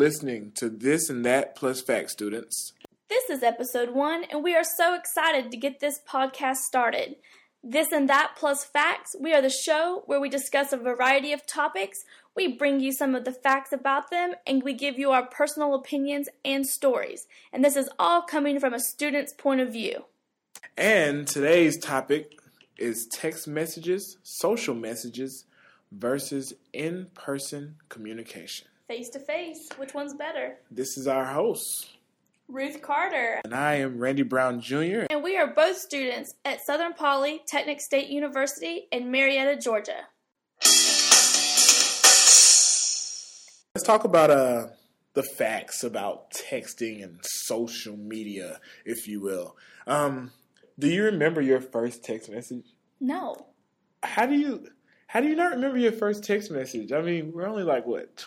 listening to This and That Plus Fact students. This is episode one, and we are so excited to get this podcast started. This and That Plus Facts, we are the show where we discuss a variety of topics. We bring you some of the facts about them, and we give you our personal opinions and stories. And this is all coming from a student's point of view. And today's topic is text messages, social messages versus in person communication. Face to face, which one's better? This is our host, Ruth Carter. and I am Randy Brown Jr. And we are both students at Southern Polytechnic State University in Marietta, Georgia. Let's talk about uh the facts about texting and social media, if you will. Um, do you remember your first text message? No. How do you how do you not remember your first text message? I mean, we're only like what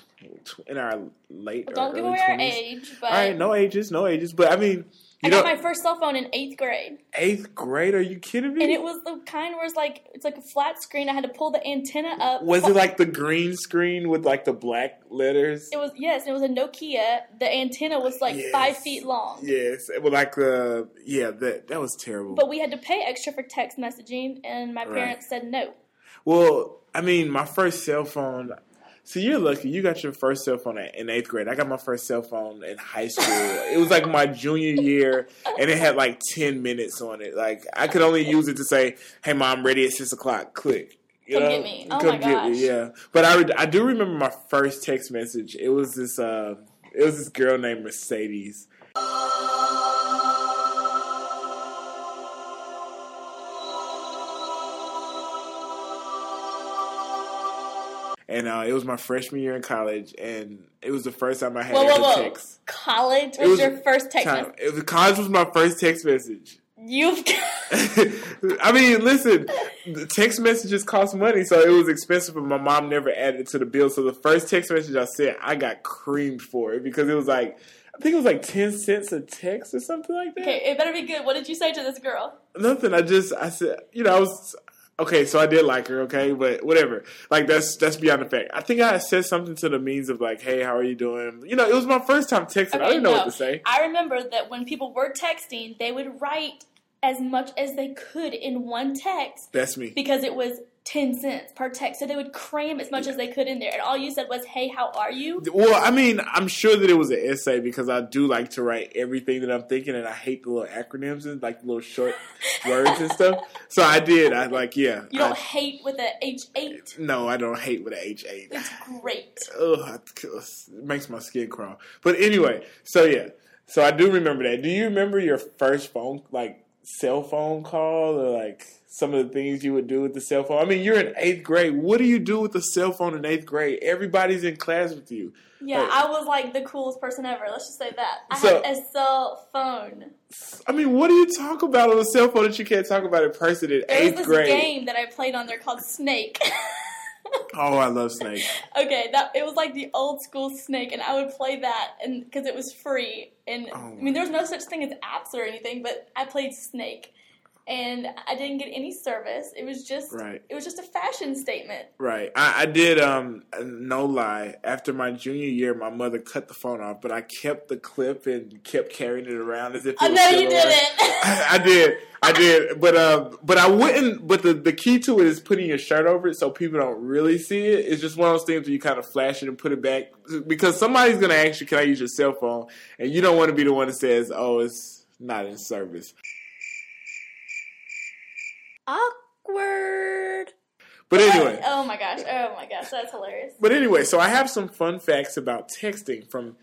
in our late or Don't give away our age, but All right, no ages, no ages. But I mean, I got know, my first cell phone in eighth grade. eighth grade. Are you kidding me? And it was the kind where it's like it's like a flat screen. I had to pull the antenna up. was it like the green screen with like the black letters? It was yes, it was a Nokia. The antenna was like Yes. five feet long. Yes, it was like the yeah that that was terrible. But we had to pay extra for text messaging, and my Right. parents said no. Well, I mean, my first cell phone. So you're lucky. You got your first cell phone in eighth grade. I got my first cell phone in high school. it was like my junior year, and it had like ten minutes on it. Like I could only use it to say, "Hey, mom, ready at six o'clock." Click. You Come know? get me. Oh Come my get me. gosh. Yeah. But I re- I do remember my first text message. It was this uh it was this girl named Mercedes. And uh, it was my freshman year in college, and it was the first time I had Whoa, whoa, whoa! text. College was, was your first text Time. message. It was, college was my first text message. You've I mean, listen, the text messages cost money, so it was expensive, but my mom never added it to the bill. So the first text message I sent, I got creamed for it because it was like, I think it was like 10 cents a text or something like that. okay. It better be good. What did you say to this girl? Nothing. I just, I said, you know, I was, okay, so I did like her, okay, but whatever. Like, that's that's beyond the fact. I think I said something to the means of like, hey, how are you doing? You know, it was my first time texting. I didn't know no. what to say. I remember that when people were texting, they would write as much as they could in one text That's me. because it was 10 cents per text. So they would cram as much as they could in there. And all you said was, hey, how are you? Well, I mean, I'm sure that it was an essay because I do like to write everything that I'm thinking, and I hate the little acronyms and like the little short words and stuff. So I did. I like, yeah. You don't I- hate with a H8. no, I don't hate with a H8. It's great. Ugh, it makes my skin crawl. But anyway, so yeah, so I do remember that. Do you remember your first phone, like cell phone call, or like some of the things you would do with the cell phone? I mean, you're in eighth grade. What do you do with the cell phone in eighth grade? Everybody's in class with you. Yeah, Like- I was like the coolest person ever. Let's just say that. I So- had a cell phone. I mean, what do you talk about on a cell phone that you can't talk about in person in There was eighth this grade? game that I played on there called Snake. Oh, I love Snake. okay, that it was like the old school Snake, and I would play that, and because it was free, and Oh I mean there was no such thing as apps or anything, but I played Snake, and I didn't get any service. It was just Right. it was just a fashion statement. Right. I, I did. Um, no lie. After my junior year, my mother cut the phone off, but I kept the clip and kept carrying it around as if. It I know you didn't. I did. I did. But um but I wouldn't. But the the key to it is putting your shirt over it so people don't really see it. It's just one of those things where you kind of flash it and put it back because somebody's gonna ask you, "Can I use your cell phone?" And you don't want to be the one that says, "Oh, it's not in service." Awkward. But anyway. Oh my gosh. Oh my gosh. That's hilarious. But anyway, so I have some fun facts about texting from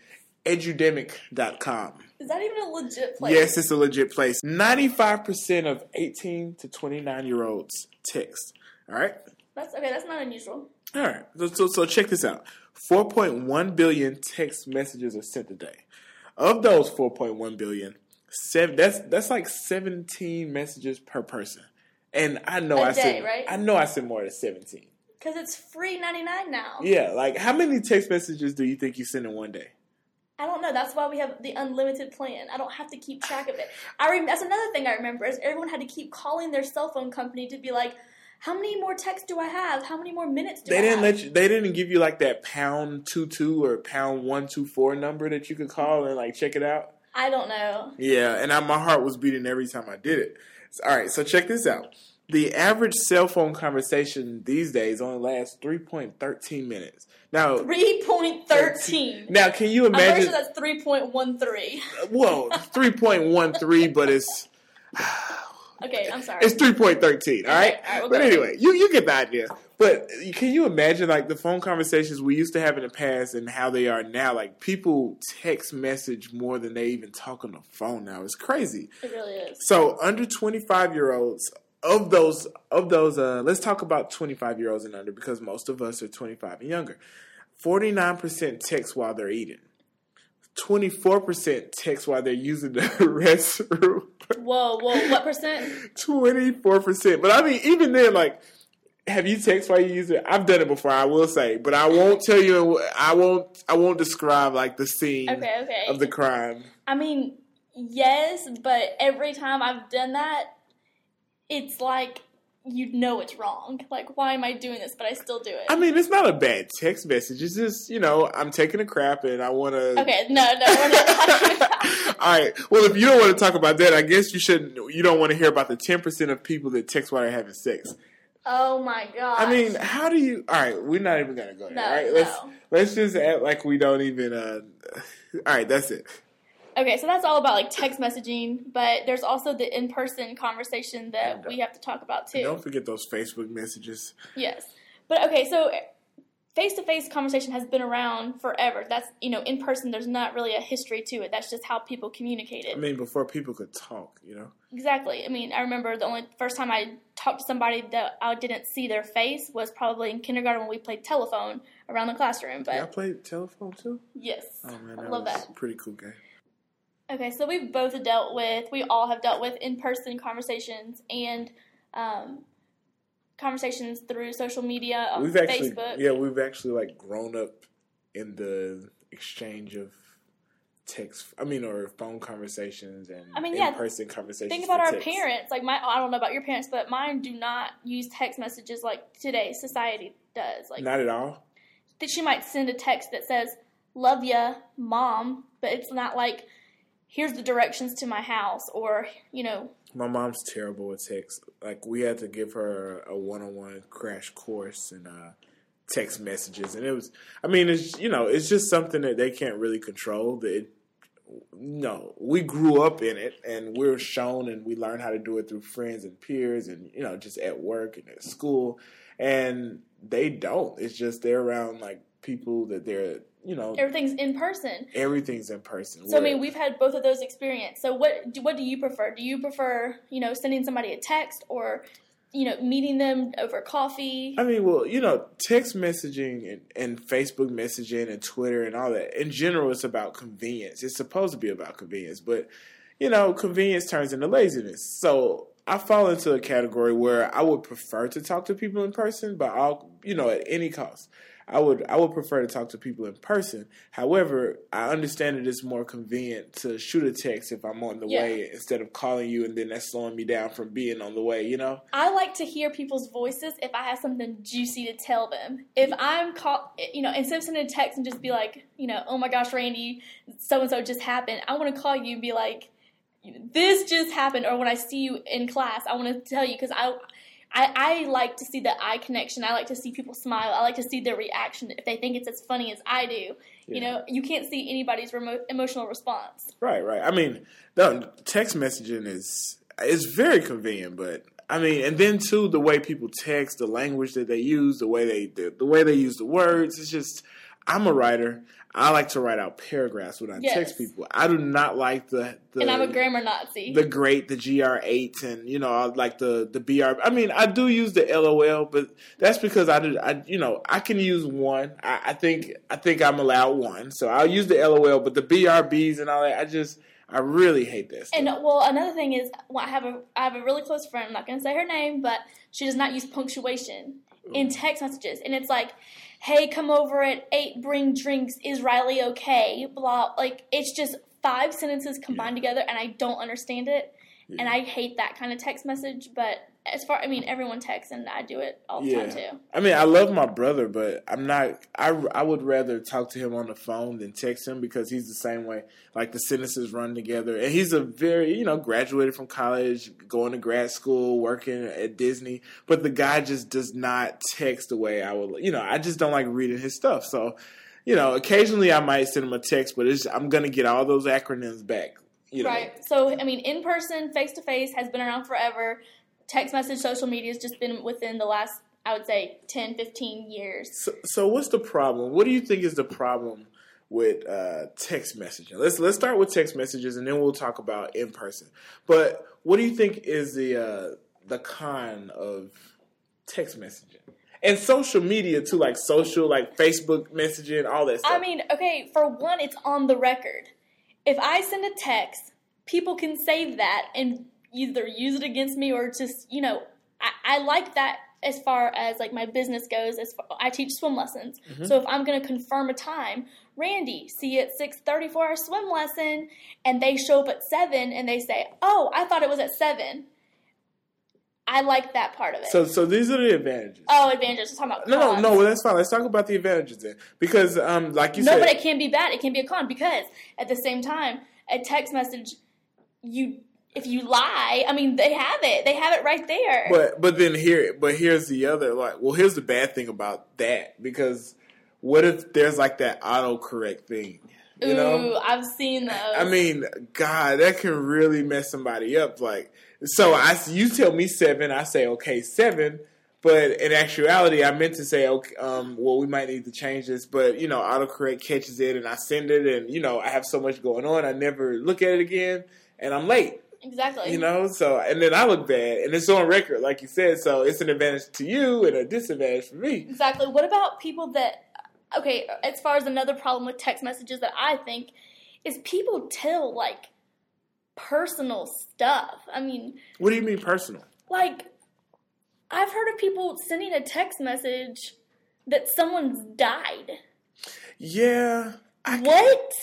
edudemic.com. Is that even a legit place? Yes, it's a legit place. 95% of 18 to 29 year olds text. All right? That's okay. That's not unusual. All right. So, so, so check this out 4.1 billion text messages are sent a day. Of those 4.1 billion, seven, that's that's like 17 messages per person. And I know A I day, sent right? I know I sent more than 17. Because it's free ninety nine now. Yeah, like how many text messages do you think you send in one day? I don't know. That's why we have the unlimited plan. I don't have to keep track of it. I rem- that's another thing I remember is everyone had to keep calling their cell phone company to be like, how many more texts do I have? How many more minutes do They I didn't have? let you. They didn't give you like that pound two two or pound one two four number that you could call and like check it out. I don't know. Yeah, and I, my heart was beating every time I did it. All right, so check this out. The average cell phone conversation these days only lasts three point thirteen minutes. Now, Three point thirteen. now, can you I'm imagine? sure that's three point one three. Uh, Whoa, three point one three, but it's Okay, I'm sorry. it's three point thirteen. All right, Okay, all right, we'll but anyway, you you get the idea. But can you imagine like the phone conversations we used to have in the past and how they are now? Like people text message more than they even talk on the phone now. It's crazy. it really is. So under twenty five year olds of those of those uh let's talk about twenty five year olds and under because most of us are twenty five and younger. Forty nine percent text while they're eating. Twenty four percent text while they're using the restroom. Whoa, whoa, what percent? Twenty four percent. But I mean even then like have you text while you use it? I've done it before, I will say, but I won't tell you. I won't. I won't describe like the scene Okay, okay. of the crime. I mean, yes, but every time I've done that, it's like you know it's wrong. Like, why am I doing this? But I still do it. I mean, it's not a bad text message. It's just, you know, I'm taking a crap and I want to. okay, no, no, we're not talking about. All right. Well, if you don't want to talk about that, I guess you shouldn't. You don't want to hear about the 10% of people that text while they're having sex. Oh my god. I mean, how do you? All right, we're not even gonna go there. No, all right, let's no. let's just act like we don't even. uh All right, that's it. okay, so that's all about like text messaging, but there's also the in-person conversation that uh, we have to talk about too. Don't forget those Facebook messages. Yes. But okay, so face to face conversation has been around forever. That's, you know, in person, there's not really a history to it. That's just how people communicated. I mean, before people could talk, you know. exactly. I mean, I remember the only first time I talked to somebody that I didn't see their face was probably in kindergarten when we played telephone around the classroom. But Yeah, I played telephone too. yes, Oh man, I love that. pretty cool game. Okay, so we've both dealt with, we all have dealt with in person conversations and um, conversations through social media, on We've actually, Facebook. yeah, we've actually like grown up in the exchange of text. I mean, or phone conversations and I mean, yeah, in-person conversations. Think about our text. parents. Like my, I don't know about your parents, but mine do not use text messages like today society does. Like Not at all. that, she might send a text that says "Love ya, mom," but it's not like here's the directions to my house or you know. My mom's terrible with text. Like we had to give her a one-on-one crash course in uh, text messages, and it was. I mean, it's you know, it's just something that they can't really control. That no, we grew up in it, and we are shown, and we learned how to do it through friends and peers, and you know, just at work and at school, and they don't. It's just they're around like people that they're you know Everything's in person. everything's in person. So I mean, we've had both of those experiences. So what do, what do you prefer? Do you prefer you know sending somebody a text or you know meeting them over coffee? I mean, well, you know, text messaging and, and Facebook messaging and Twitter and all that. In general, it's about convenience. It's supposed to be about convenience, but you know, convenience turns into laziness. So I fall into a category where I would prefer to talk to people in person, but I'll, you know, at any cost. I would I would prefer to talk to people in person. However, I understand that it's more convenient to shoot a text if I'm on the Yeah. way instead of calling you and then that's slowing me down from being on the way, you know? I like to hear people's voices if I have something juicy to tell them. If I'm call, you know, instead of sending a text and just be like, you know, oh my gosh, Randy, so and so just happened. I want to call you and be like, this just happened. Or when I see you in class, I want to tell you because I, I, I like to see the eye connection. I like to see people smile. I like to see their reaction if they think it's as funny as I do. You know, you can't see anybody's remote emotional response. Right, right. I mean, no, text messaging is is very convenient, but I mean, and then too, the way people text, the language that they use, the way they the, the way they use the words, it's just. I'm a writer. I like to write out paragraphs when I Yes. text people. I do not like the, the and I'm a grammar Nazi. the great, the gr8, and you know, I like the the br. I mean, I do use the lol, but that's because I do. I you know, I can use one. I, I think I think I'm allowed one, so I'll use the lol. But the brbs and all that, I just I really hate this. And well, another thing is, well, I have a I have a really close friend. I'm not going to say her name, but she does not use punctuation in text messages, and it's like, "Hey, come over at eight. Bring drinks. Is Riley okay?" Blah. Like it's just five sentences combined together, and I don't understand it. and I hate that kind of text message. But as far, I mean, everyone texts, and I do it all the time too. I mean, I love my brother, but I'm not. I, I would rather talk to him on the phone than text him because he's the same way. Like the sentences run together, and he's a very you know graduated from college, going to grad school, working at Disney. But the guy just does not text the way I would. You know, I just don't like reading his stuff. So, you know, occasionally I might send him a text, but I'm gonna get all those acronyms back. You know? Right. So, I mean, in person, face to face has been around forever. Text message, social media has just been within the last, I would say, 10, 15 years. So, so what's the problem? What do you think is the problem with uh, text messaging? Let's let's start with text messages, and then we'll talk about in person. But what do you think is the uh, the con of text messaging? and social media too, like social, like Facebook messaging, all that stuff. I mean, okay, for one, it's on the record if I send a text, people can save that and either use it against me or just, you know, I, I like that as far as like my business goes. As far, I teach swim lessons, mm-hmm. so if I'm going to confirm a time, Randy, see you at six thirty for our swim lesson, and they show up at seven and they say, "Oh, I thought it was at 7. I like that part of it. So, so these are the advantages. Oh, advantages. We're talking about no, cons. no, no. Well, that's fine. Let's talk about the advantages then, because, um, like you no, said, no, but it can be bad. It can be a con because at the same time, a text message, you if you lie, I mean, they have it. They have it right there. But but then here, but here's the other like. Well, here's the bad thing about that because what if there's like that autocorrect thing? You Ooh, know, I've seen those. I mean, God, that can really mess somebody up. Like so I, you tell me seven, I say okay seven, but in actuality, I meant to say okay. Um, well, we might need to change this, but you know, autocorrect catches it, and I send it, and you know, I have so much going on, I never look at it again, and I'm late. Exactly. You know, so and then I look bad, and it's on record, like you said. So it's an advantage to you and a disadvantage for me. Exactly. What about people that? Okay, as far as another problem with text messages that I think is people tell like personal stuff. I mean, what do you mean personal? Like, I've heard of people sending a text message that someone's died. Yeah. I what?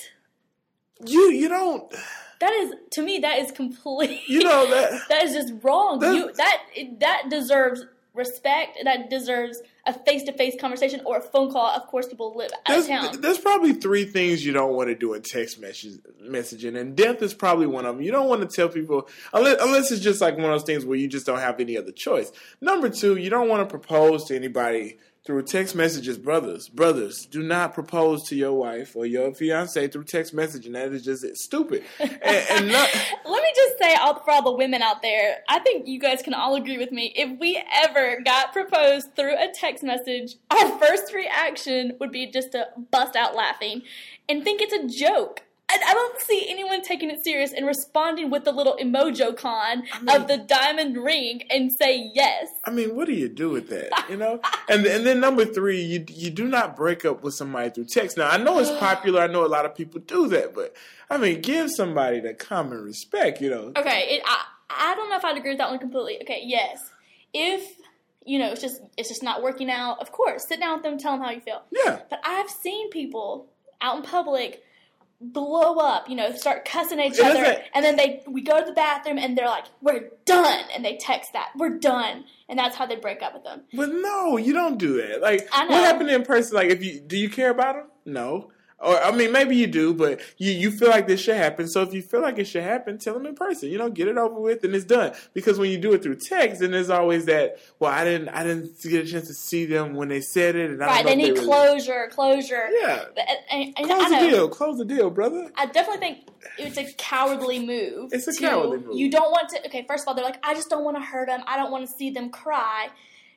You you don't. That is to me that is complete. You know that that is just wrong. You that that deserves respect. That deserves a face to face conversation or a phone call. Of course, people live out there's, of town. There's probably three things you don't want to do in text message, messaging, and death is probably one of them. You don't want to tell people unless, unless it's just like one of those things where you just don't have any other choice. Number two, you don't want to propose to anybody through text messages, brothers, brothers, do not propose to your wife or your fiance through text messaging. That is just stupid. And, and not- Let me just say, all, for all the women out there, I think you guys can all agree with me. If we ever got proposed through a text message, our first reaction would be just to bust out laughing and think it's a joke. I don't see anyone taking it serious and responding with the little emojicon I mean, of the diamond ring and say yes. I mean, what do you do with that? You know, and and then number three, you you do not break up with somebody through text. Now I know it's popular. I know a lot of people do that, but I mean, give somebody the common respect. You know. Okay, it, I I don't know if I'd agree with that one completely. Okay, yes, if you know it's just it's just not working out. Of course, sit down with them, tell them how you feel. Yeah. But I've seen people out in public blow up, you know, start cussing at each other, and then they we go to the bathroom and they're like, "We're done," and they text that, "We're done," and that's how they break up with them. But no, you don't do that. Like, what happened in person? Like, if you do you care about them? No. Or I mean, maybe you do, but you you feel like this should happen. So if you feel like it should happen, tell them in person. You know, get it over with and it's done. Because when you do it through text, then there's always that. Well, I didn't I didn't get a chance to see them when they said it, and I right. they need they closure, really... closure. Yeah. And, and, Close the deal. Close the deal, brother. I definitely think it's a cowardly move. It's a to, cowardly move. You don't want to. Okay, first of all, they're like, I just don't want to hurt them. I don't want to see them cry.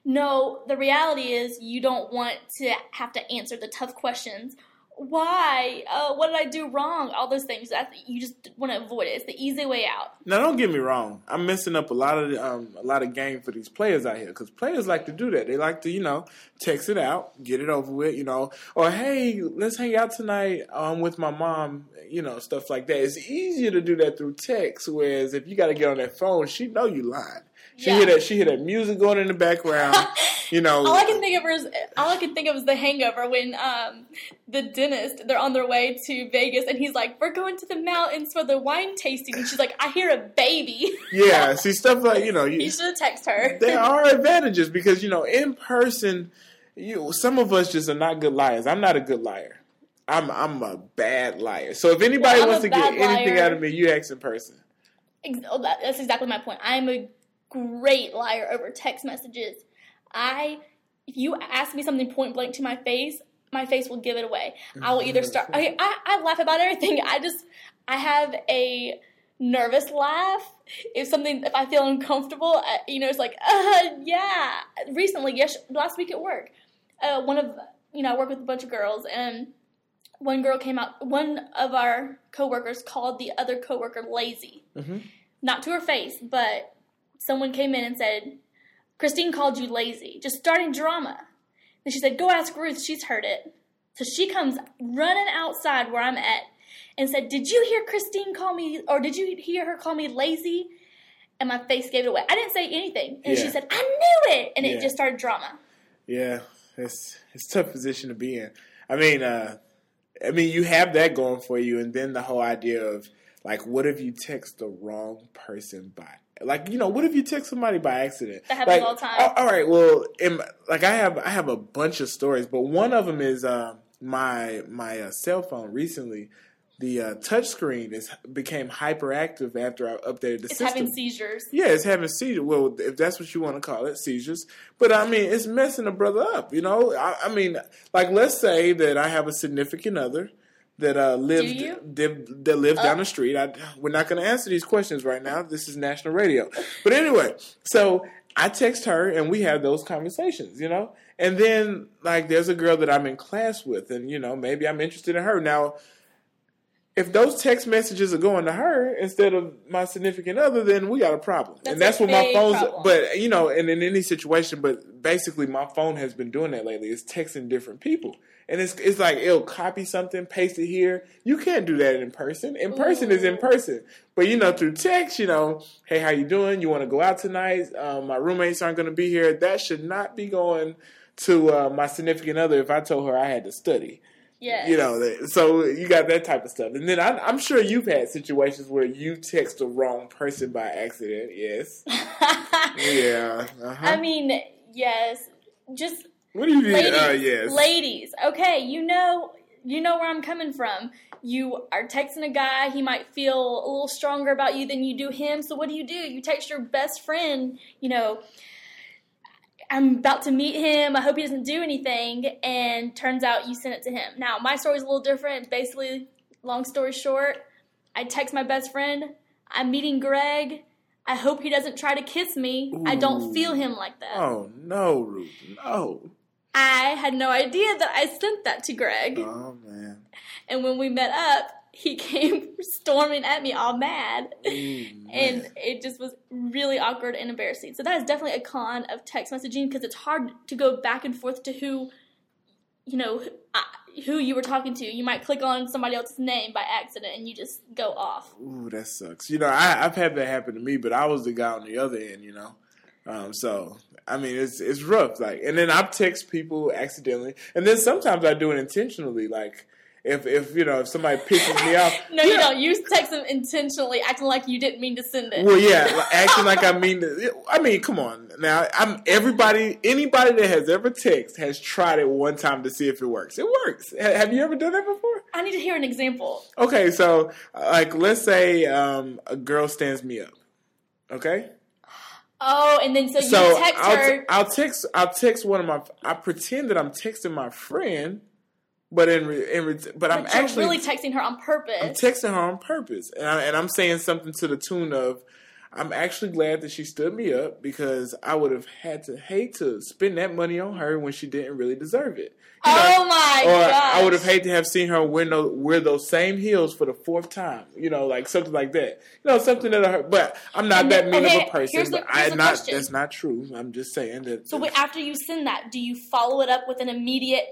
No, the reality is you don't want to have to answer the tough questions why? Uh, what did I do wrong? All those things. You just want to avoid it. It's the easy way out. Now, don't get me wrong. I'm messing up a lot of um, a lot of game for these players out here because players like to do that. They like to, you know, text it out, get it over with, you know, or hey, let's hang out tonight um, with my mom, you know, stuff like that. It's easier to do that through text. Whereas if you got to get on that phone, she know you lying. She Yeah. hear that she hear that music going in the background. you know, All I can think of is all I can think of is the Hangover when um, the dentist they're on their way to Vegas and he's like, "We're going to the mountains for the wine tasting," and she's like, "I hear a baby." yeah. See stuff like you know, you you, should have texted her. there are advantages because you know in person, you some of us just are not good liars. I'm not a good liar. I'm I'm a bad liar. So if anybody Yeah, wants to get anything liar. out of me, you ask in person. Ex- oh, that, that's exactly my point. I am a great liar over text messages. I, if you ask me something point blank to my face, my face will give it away. I will either start. I, I, I laugh about everything. I just, I have a nervous laugh. If something, if I feel uncomfortable, I, you know, it's like, uh, yeah. Recently, yes, last week at work, uh, one of, you know, I work with a bunch of girls and one girl came out, one of our coworkers called the other coworker lazy. Mhm. Not to her face, but someone came in and said, Christine called you lazy, just starting drama. Then she said, Go ask Ruth, she's heard it. So she comes running outside where I'm at and said, Did you hear Christine call me, or did you hear her call me lazy? And my face gave it away. I didn't say anything. And she said, I knew it. And Yeah. it just started drama. Yeah, it's it's a tough position to be in. I mean, uh, I mean, you have that going for you, and then the whole idea of like, what if you text the wrong person by, like, you know, what if you text somebody by accident? That happens Like, all the time. all right, well, in, like I have I have a bunch of stories, but one of them is uh, my my uh, cell phone recently. The uh, touch screen is became hyperactive after I updated the It's system. having seizures. Yeah, it's having seizures. Well, if that's what you want to call it, seizures. But I mean, it's messing a brother up. You know, I, I mean, like let's say that I have a significant other that uh, lived you? that, lived lives down the street. I, we're not going to answer these questions right now. This is national radio. But anyway, so I text her and we have those conversations. You know, and then like there's a girl that I'm in class with, and you know maybe I'm interested in her now if those text messages are going to her instead of my significant other, then we got a problem. That's and that's what my phone's. problem. But you know, and in any situation, but basically, my phone has been doing that lately. It's texting different people, and it's it's like it'll copy something, paste it here. You can't do that in person. In person is in person, but you know, through text, you know, hey, how you doing? You want to go out tonight? Um, my roommates aren't going to be here. That should not be going to uh, my significant other if I told her I had to study. Yeah, You know, so you got that type of stuff. And then I, I'm sure you've had situations where you text the wrong person by accident. Yes. Yeah. Uh-huh. I mean, yes. Just what do you mean? ladies, Uh, yes. ladies. Okay, you know, you know where I'm coming from. You are texting a guy. He might feel a little stronger about you than you do him. So what do you do? You text your best friend. You know, I'm about to meet him. I hope he doesn't do anything. And turns out you sent it to him. Now my story's a little different. Basically, long story short, I text my best friend. I'm meeting Greg. I hope he doesn't try to kiss me. I don't feel him like that. Oh no, Ruth. No. I had no idea that I sent that to Greg. Oh man. And when we met up, he came storming at me all mad. Ooh, And it just was really awkward and embarrassing. So that is definitely a con of text messaging because it's hard to go back and forth to who, you know, who- who you were talking to. You might click on somebody else's name by accident and you just go off. Ooh, that sucks. You know, I, I've had that happen to me, but I was the guy on the other end. You know, um, so I mean, it's it's rough. Like, and then I text people accidentally, and then sometimes I do it intentionally. Like, if if you know if somebody pisses me off, No, you don't. You text them intentionally, acting like you didn't mean to send it. Well, yeah, like, acting like I mean. To, I mean, come on. Now, I'm everybody. Anybody that has ever texted has tried it one time to see if it works. It works. Ha- Have you ever done that before? I need to hear an example. Okay, so like, let's say um, a girl stands me up. Okay, Oh, and then so you so text I'll, her. I'll text. I'll text one of my. I pretend that I'm texting my friend, but in, re, in re, but, I'm actually really texting her on purpose. I'm texting her on purpose, and, I, and I'm saying something to the tune of, "I'm actually glad that she stood me up because I would have had to hate to spend that money on her when she didn't really deserve it." You know, oh my or gosh! I would have hated to have seen her wear, no, wear those same heels for the fourth time. You know, like something like that. You know, something that hurt. But I'm not And that mean of a person. the- I not. question. That's not true. I'm just saying that. So wait, after you send that, do you follow it up with an immediate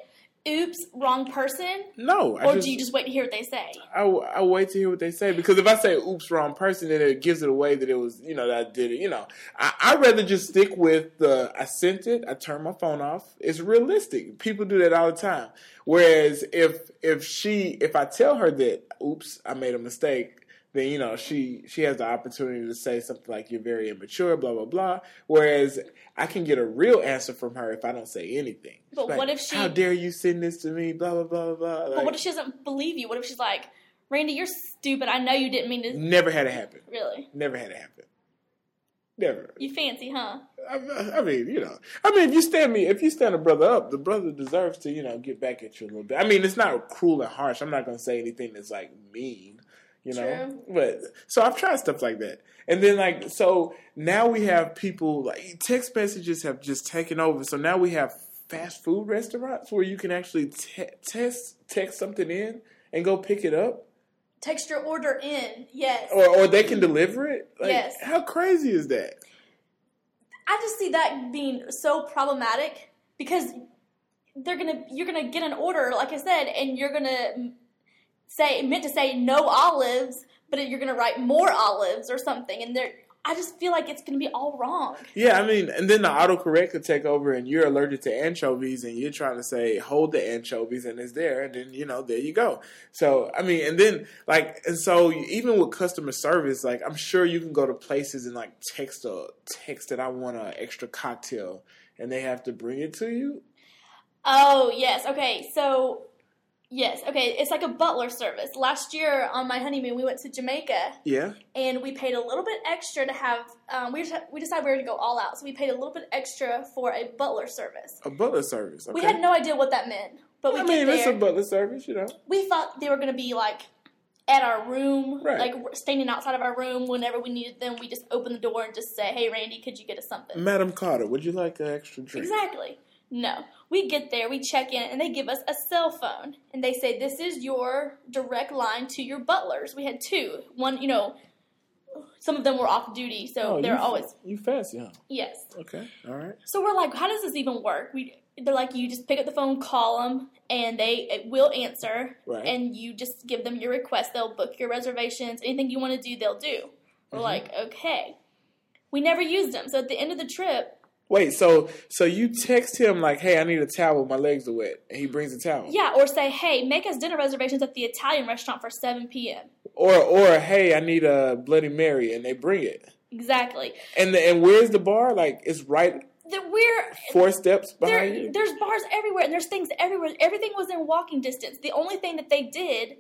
oops, wrong person? No, I Or just, do you just wait to hear what they say? I, I wait to hear what they say because if I say "oops, wrong person," then it gives it away that it was you know that I did it. You know, I I'd rather just stick with the I sent it. I turned my phone off. It's realistic. People do that all the time. Whereas if if she if I tell her that "oops, I made a mistake," then you know she she has the opportunity to say something like "you're very immature," blah blah blah. Whereas I can get a real answer from her if I don't say anything. But Like, what if she- How dare you send this to me? Blah blah blah blah. But what if she doesn't believe you? What if she's like, Randy, you're stupid. I know you didn't mean to. Never had it happen. Really? Never had it happen. Never. You fancy, huh? I, I mean, you know, I mean, if you stand me, if you stand a brother up, the brother deserves to, you know, get back at you a little bit. I mean, it's not cruel and harsh. I'm not going to say anything that's like mean, you know. True. But so I've tried stuff like that, and then like so now we have people like text messages have just taken over. So now we have fast food restaurants where you can actually te- test text something in and go pick it up, Text your order in. Yes. or or they can deliver it. Like, Yes. How crazy is that? I just see that being so problematic because they're gonna you're gonna get an order, like I said, and you're gonna say meant to say no olives, but you're gonna write more olives or something, and they're. I just feel like it's gonna be all wrong. Yeah, I mean, and then the autocorrect could take over, and you're allergic to anchovies, and you're trying to say hold the anchovies, and it's there, and then you know there you go. So I mean, and then like, and so even with customer service, like I'm sure you can go to places and like text a text that I want an extra cocktail, and they have to bring it to you. Oh yes, okay, so yes, okay, it's like a butler service. Last year on my honeymoon, we went to Jamaica. Yeah, and we paid a little bit extra to have. Um, we we decided we were going to go all out, so we paid a little bit extra for a butler service. a butler service. Okay. We had no idea what that meant, but we I mean, it's a butler service, you know. we thought they were going to be like at our room, Right. like standing outside of our room whenever we needed them. We just open the door and just say, "Hey, Randy, could you get us something?" Madam Carter, would you like an extra drink? Exactly. No. We get there, we check in, and they give us a cell phone. And they say, This is your direct line to your butlers. We had two. One, you know, some of them were off duty, so Oh, they're you, always, you fast, yeah. yes. Okay, all right. So we're like, How does this even work? We, they're like, You just pick up the phone, call them, and they it will answer. Right. And you just give them your request. They'll book your reservations. Anything you want to do, they'll do. We're Mhm. like, Okay. We never used them. So at the end of the trip, Wait, so so you text him like, "Hey, I need a towel. My legs are wet," and he brings a towel. Yeah, or say, hey, make us dinner reservations at the Italian restaurant for 7 p.m. Or or hey, I need a Bloody Mary, and they bring it. Exactly. And the, and where's the bar? Like it's right That we're four steps there, behind you. there's bars everywhere and there's things everywhere. Everything was in walking distance. The only thing that they did,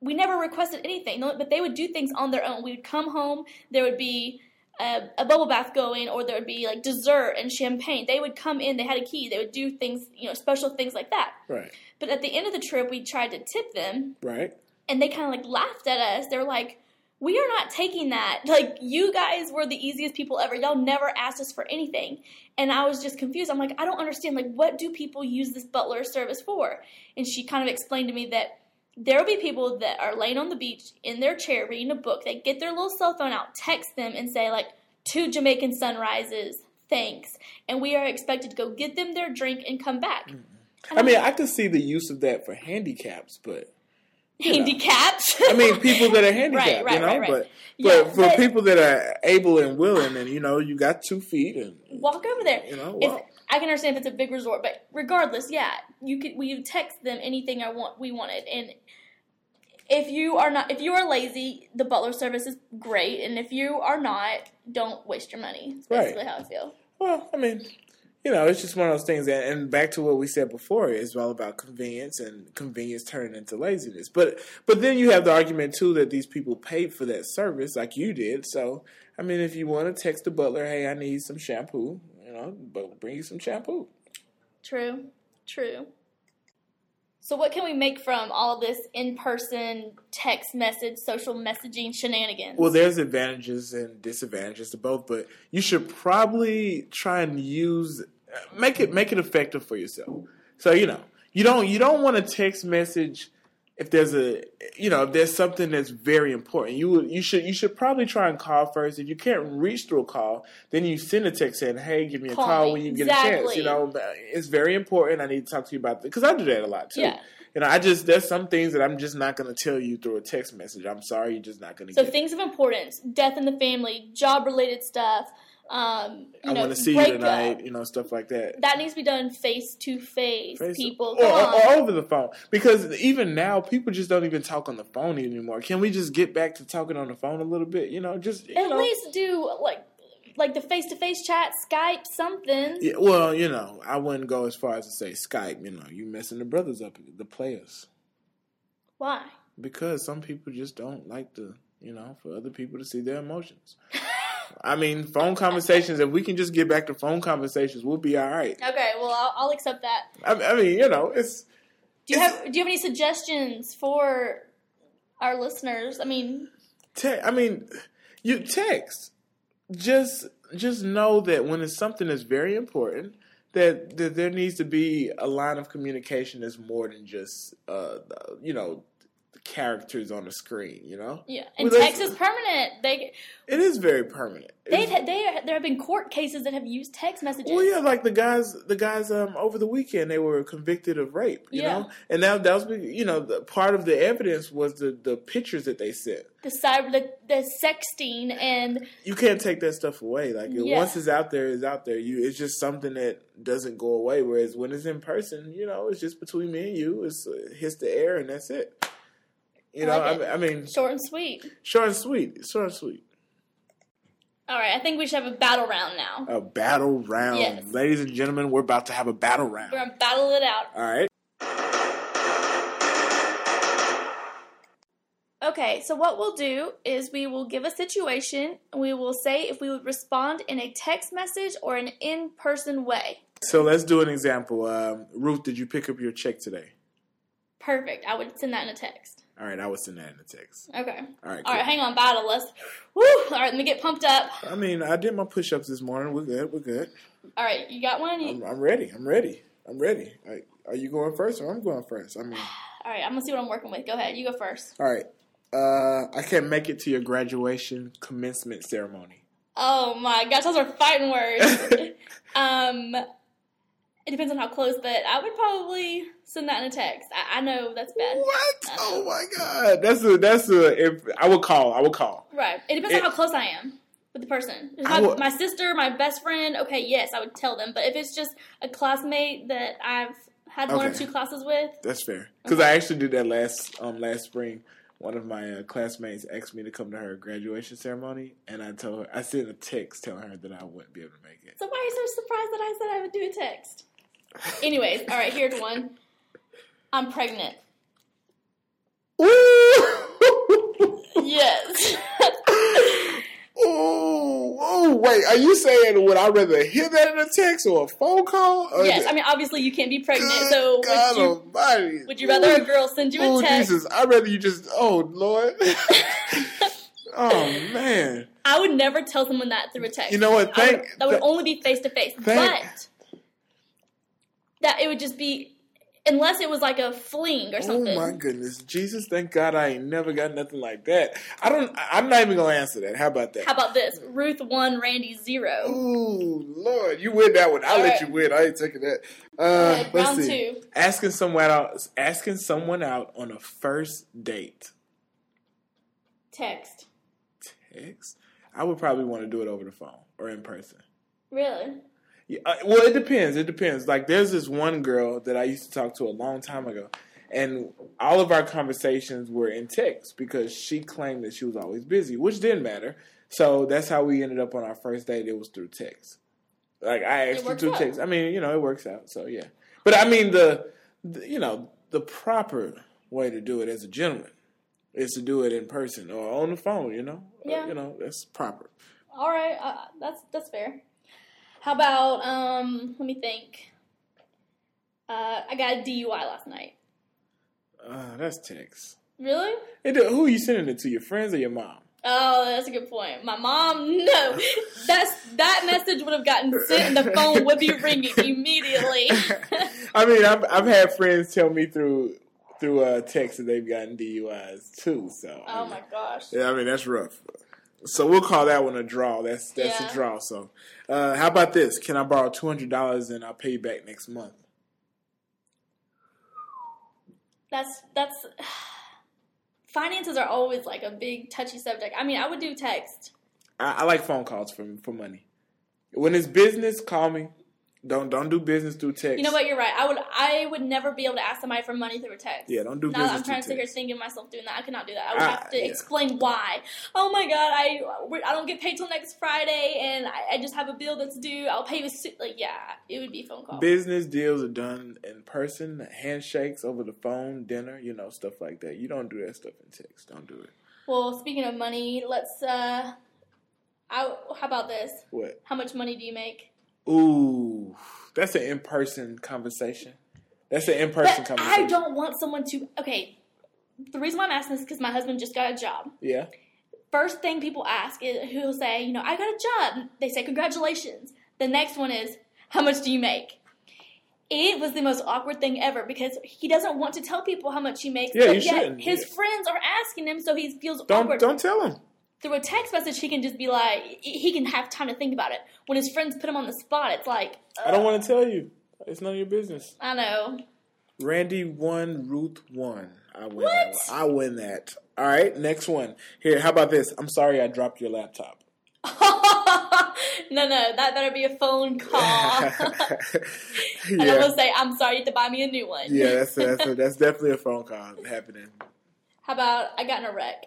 we never requested anything, but they would do things on their own. We would come home, there would be a, a bubble bath going, or there would be like dessert and champagne. They would come in, they had a key, they would do things, you know, special things like that. Right, But at the end of the trip, we tried to tip them, right. and they kind of like laughed at us. They were like, "We are not taking that. Like you guys were the easiest people ever. Y'all never asked us for anything." And I was just confused. I'm like, "I don't understand. Like, what do people use this butler service for?" And she kind of explained to me that there will be people that are laying on the beach in their chair reading a book. They get their little cell phone out, text them, and say like, two Jamaican sunrises." Thanks. And we are expected to go get them their drink and come back. I mean, I could see the use of that for handicaps, but Handicaps? know. I mean, people that are handicapped, right, you know. right, right. But Yeah, but for but- people that are able and willing, and you know, you got two feet, and walk over there. You know, if, walk. I can understand if it's a big resort, but regardless, yeah, you could we text them anything I want we wanted, and if you are not if you are lazy, the butler service is great, and if you are not, don't waste your money. That's Right. how I feel. Well, I mean, you know, it's just one of those things. And, and back to what we said before, it's all about convenience and convenience turning into laziness. But but then you have the argument too that these people paid for that service, like you did. So I mean, if you want to text the butler, hey, I need some shampoo, know, but bring you some shampoo. True, true. So, what can we make from all this in-person text message, social messaging shenanigans? Well, there's advantages and disadvantages to both, but you should probably try and use uh, make it make it effective for yourself. So you know, you don't you don't want to text message if there's a you know if there's something that's very important you would you should you should probably try and call first. If you can't reach through a call then you send a text saying hey give me a Call call me. when you get a chance you know it's very important. I need to talk to you about this because i do that a lot too. Yeah. you know i just there's some things that i'm just not going to tell you through a text message. I'm sorry you're just not going to So things of importance, death in the family, job related stuff, um, you i want to see you tonight you know stuff like that That needs to be done face to face. Face- People, or, or, or over the phone because even now people just don't even talk on the phone anymore can we just get back to talking on the phone a little bit you know just you At know. least do like like the face to face chat, Skype, something. Yeah, well, you know, I wouldn't go as far as to say Skype. You know, you messing the brothers up, the players, Why? because some people just don't like to, you know, for other people to see their emotions. I mean, phone conversations. If we can just get back to phone conversations, we'll be all right. Okay, well I'll, I'll accept that. I, I mean, you know, it's Do you It's- have Do you have any suggestions for our listeners? I mean, te- I mean, you text. Just just know that when it's something that's very important, that, that there needs to be a line of communication that's more than just, uh, you know, characters on the screen. You know, yeah, and Well, text is permanent. They it is very permanent. they've It's- they there have been court cases that have used text messages. well, yeah, like the guys, the guys um, over the weekend, they were convicted of rape. You Yeah. know, and that that was you know the, part of the evidence was the the pictures that they sent. The cyber the, the sexting and you can't take that stuff away. Like Yeah. once it's out there, it's out there. You, it's just something that doesn't go away. Whereas when it's in person, you know, it's just between me and you. It's uh, hits the air and that's it. You I know, like I, mean- I mean, short and sweet. short and sweet, short and sweet. All right, I think we should have a battle round now. A battle round, Yes. ladies and gentlemen. We're about to have a battle round. We're gonna battle it out. All right. Okay, so what we'll do is we will give a situation and we will say if we would respond in a text message or an in person way. So let's do an example. Um, Ruth, did you pick up your check today? Perfect. I would send that in a text. All right, I would send that in a text. Okay. All right. All Cool. right, hang on, battle. Let's. Woo! All right, let me get pumped up. I mean, I did my push-ups this morning. We're good. We're good. All right, you got one? You- I'm, I'm ready. I'm ready. I'm ready. Right, Are you going first or I'm going first? I mean, All right, I'm gonna see what I'm working with. Go ahead, you go first. all right. Uh, I can't make it to your graduation commencement ceremony. Oh my gosh, those are fighting words. um, it depends on how close, but I would probably send that in a text. I, I know that's bad. What? Oh my god. That's a that's a. If I would call, I would call. Right. It depends It- on how close I am with the person. My, would- my sister, my best friend, okay, yes, I would tell them. But if it's just a classmate that I've had one or two classes with, That's fair. Because I actually did that last um last spring. One of my uh, classmates asked me to come to her graduation ceremony, and I told her I sent a text telling her that I wouldn't be able to make it. so why are you so surprised that I said I would do a text? Anyways, all right, here's one. I'm pregnant. Ooh! Yes. Oh, oh, wait. Are you saying would I rather hear that in a text or a phone call? Yes. I mean, obviously you can't be pregnant, Good so God would you, Almighty. would you rather a girl send you a Oh text? Jesus! I'd rather you just. Oh Lord. oh man. I would never tell someone that through a text. You know what? I would- Thank. that would th- only be face to face. But that it would just be unless it was like a fling or something. Oh my goodness, Jesus! Thank God I ain't never got nothing like that. I don't. I'm not even gonna answer that. How about that? How about this? Ruth one, Randy zero. Ooh, Lord, you win that one. I'll All let right. you win. I ain't taking that. Uh, Alright, let's round see. two. Asking someone out. Asking someone out on a first date. Text. Text. I would probably want to do it over the phone or in person. Really? Yeah, uh, well, it depends. It depends. Like, there's this one girl that I used to talk to a long time ago, and all of our conversations were in text because she claimed that she was always busy, which didn't matter. So that's how we ended up on our first date. It was through text. Like I asked her through out. text. I mean, you know, it works out. So yeah, but I mean the, the, you know, the proper way to do it as a gentleman is to do it in person or on the phone. You know, Uh, Yeah. you know, that's proper. All right, uh, that's that's fair. How about um? Let me think. Uh, I got a DUI last night. Uh, that's text. Really? It, who are you sending it to? Your friends or your mom? Oh, that's a good point. My mom, no, that's that message would have gotten sent, and the phone would be ringing immediately. I mean, I've I've had friends tell me through through uh, text that they've gotten DUIs too. So Oh my gosh. yeah, I mean that's rough. So we'll call that one a draw. That's that's Yeah. a draw. So uh, how about this? Can I borrow two hundred dollars and I'll pay you back next month? That's that's finances are always like a big touchy subject. I mean, I would do text. I, I like phone calls for for money. When it's business, call me. Don't don't do business through text. You know what? You're right. I would I would never be able to ask somebody for money through a text. Yeah, don't do Now business I'm trying to sit here thinking myself doing that, I could not do that. I would Ah, have to yeah. explain why. Oh my god, I I don't get paid till next Friday, and I, I just have a bill that's due. I'll pay you. Soon. Like, yeah, it would be phone call. Business deals are done in person, handshakes over the phone, dinner, you know, stuff like that. You don't do that stuff in text. Don't do it. Well, speaking of money, let's. uh I, How about this? What? How much money do you make? Ooh, that's an in person conversation. That's an in person But conversation. I don't want someone to. Okay, the reason why I'm asking this is because my husband just got a job. Yeah. First thing people ask is who'll say, you know, I got a job. They say congratulations. The next one is, how much do you make? It was the most awkward thing ever because he doesn't want to tell people how much he makes. Yeah, but you yet shouldn't. His Yeah. friends are asking him, so he feels Don't awkward. don't tell them. Through a text message, he can just be like, he can have time to think about it. When his friends put him on the spot, it's like, I don't want to tell you. It's none of your business. I know. Randy won, Ruth won. I win. What? That. I win that. All right, next one. Here, how about this? I'm sorry I dropped your laptop. no, no, that better be a phone call. And I'm yeah, gonna say, I'm sorry, you have to buy me a new one. yeah, that's that's that's definitely a phone call happening. How about I got in a wreck?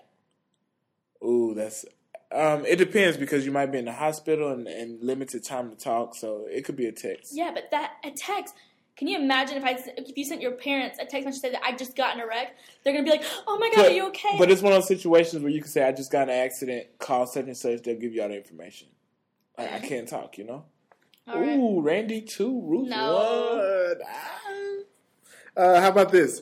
Ooh, that's. Um, it depends because you might be in the hospital and, and limited time to talk, so it could be a text. Yeah, but that a text. Can you imagine if I if you sent your parents a text message saying that I just got in a wreck? They're gonna be like, "Oh my god, But- are you okay?" But it's one of those situations where you can say, "I just got in an accident. Call such and such. They'll give you all the information." Like, I can't talk, you know. All right. Ooh, Randy two, Ruth No. one. Ah. Uh, how about this?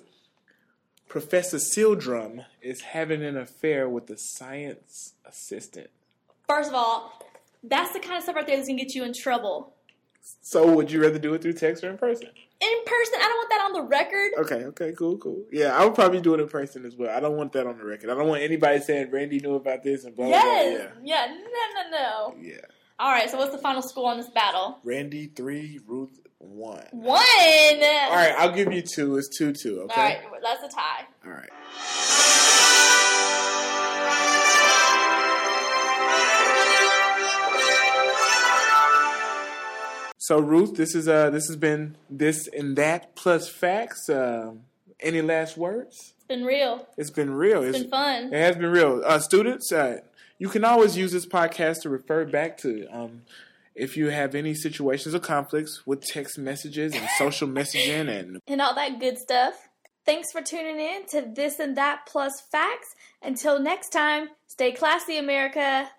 Professor Sildrum is having an affair with a science assistant. First of all, that's the kind of stuff right there that's gonna get you in trouble. So, would you rather do it through text or in person? In person, I don't want that on the record. Okay, okay, cool, cool. Yeah, I would probably do it in person as well. I don't want that on the record. I don't want anybody saying Randy knew about this and blah blah Yes. blah. Yeah. No, no, no. Yeah, yeah. All right. So what's the final score on this battle? Randy three, Ruth one. One. All right, I'll give you two. It's two two. Okay. All right. That's a tie. All right. So Ruth, this is uh this has been this and that plus facts. Uh, any last words? It's been real. It's been real. It's been fun. It has been real. Uh, students, uh, you can always use this podcast to refer back to. Um, if you have any situations or conflicts with text messages and social messaging and and all that good stuff. Thanks for tuning in to This and That Plus Facts. Until next time, stay classy, America.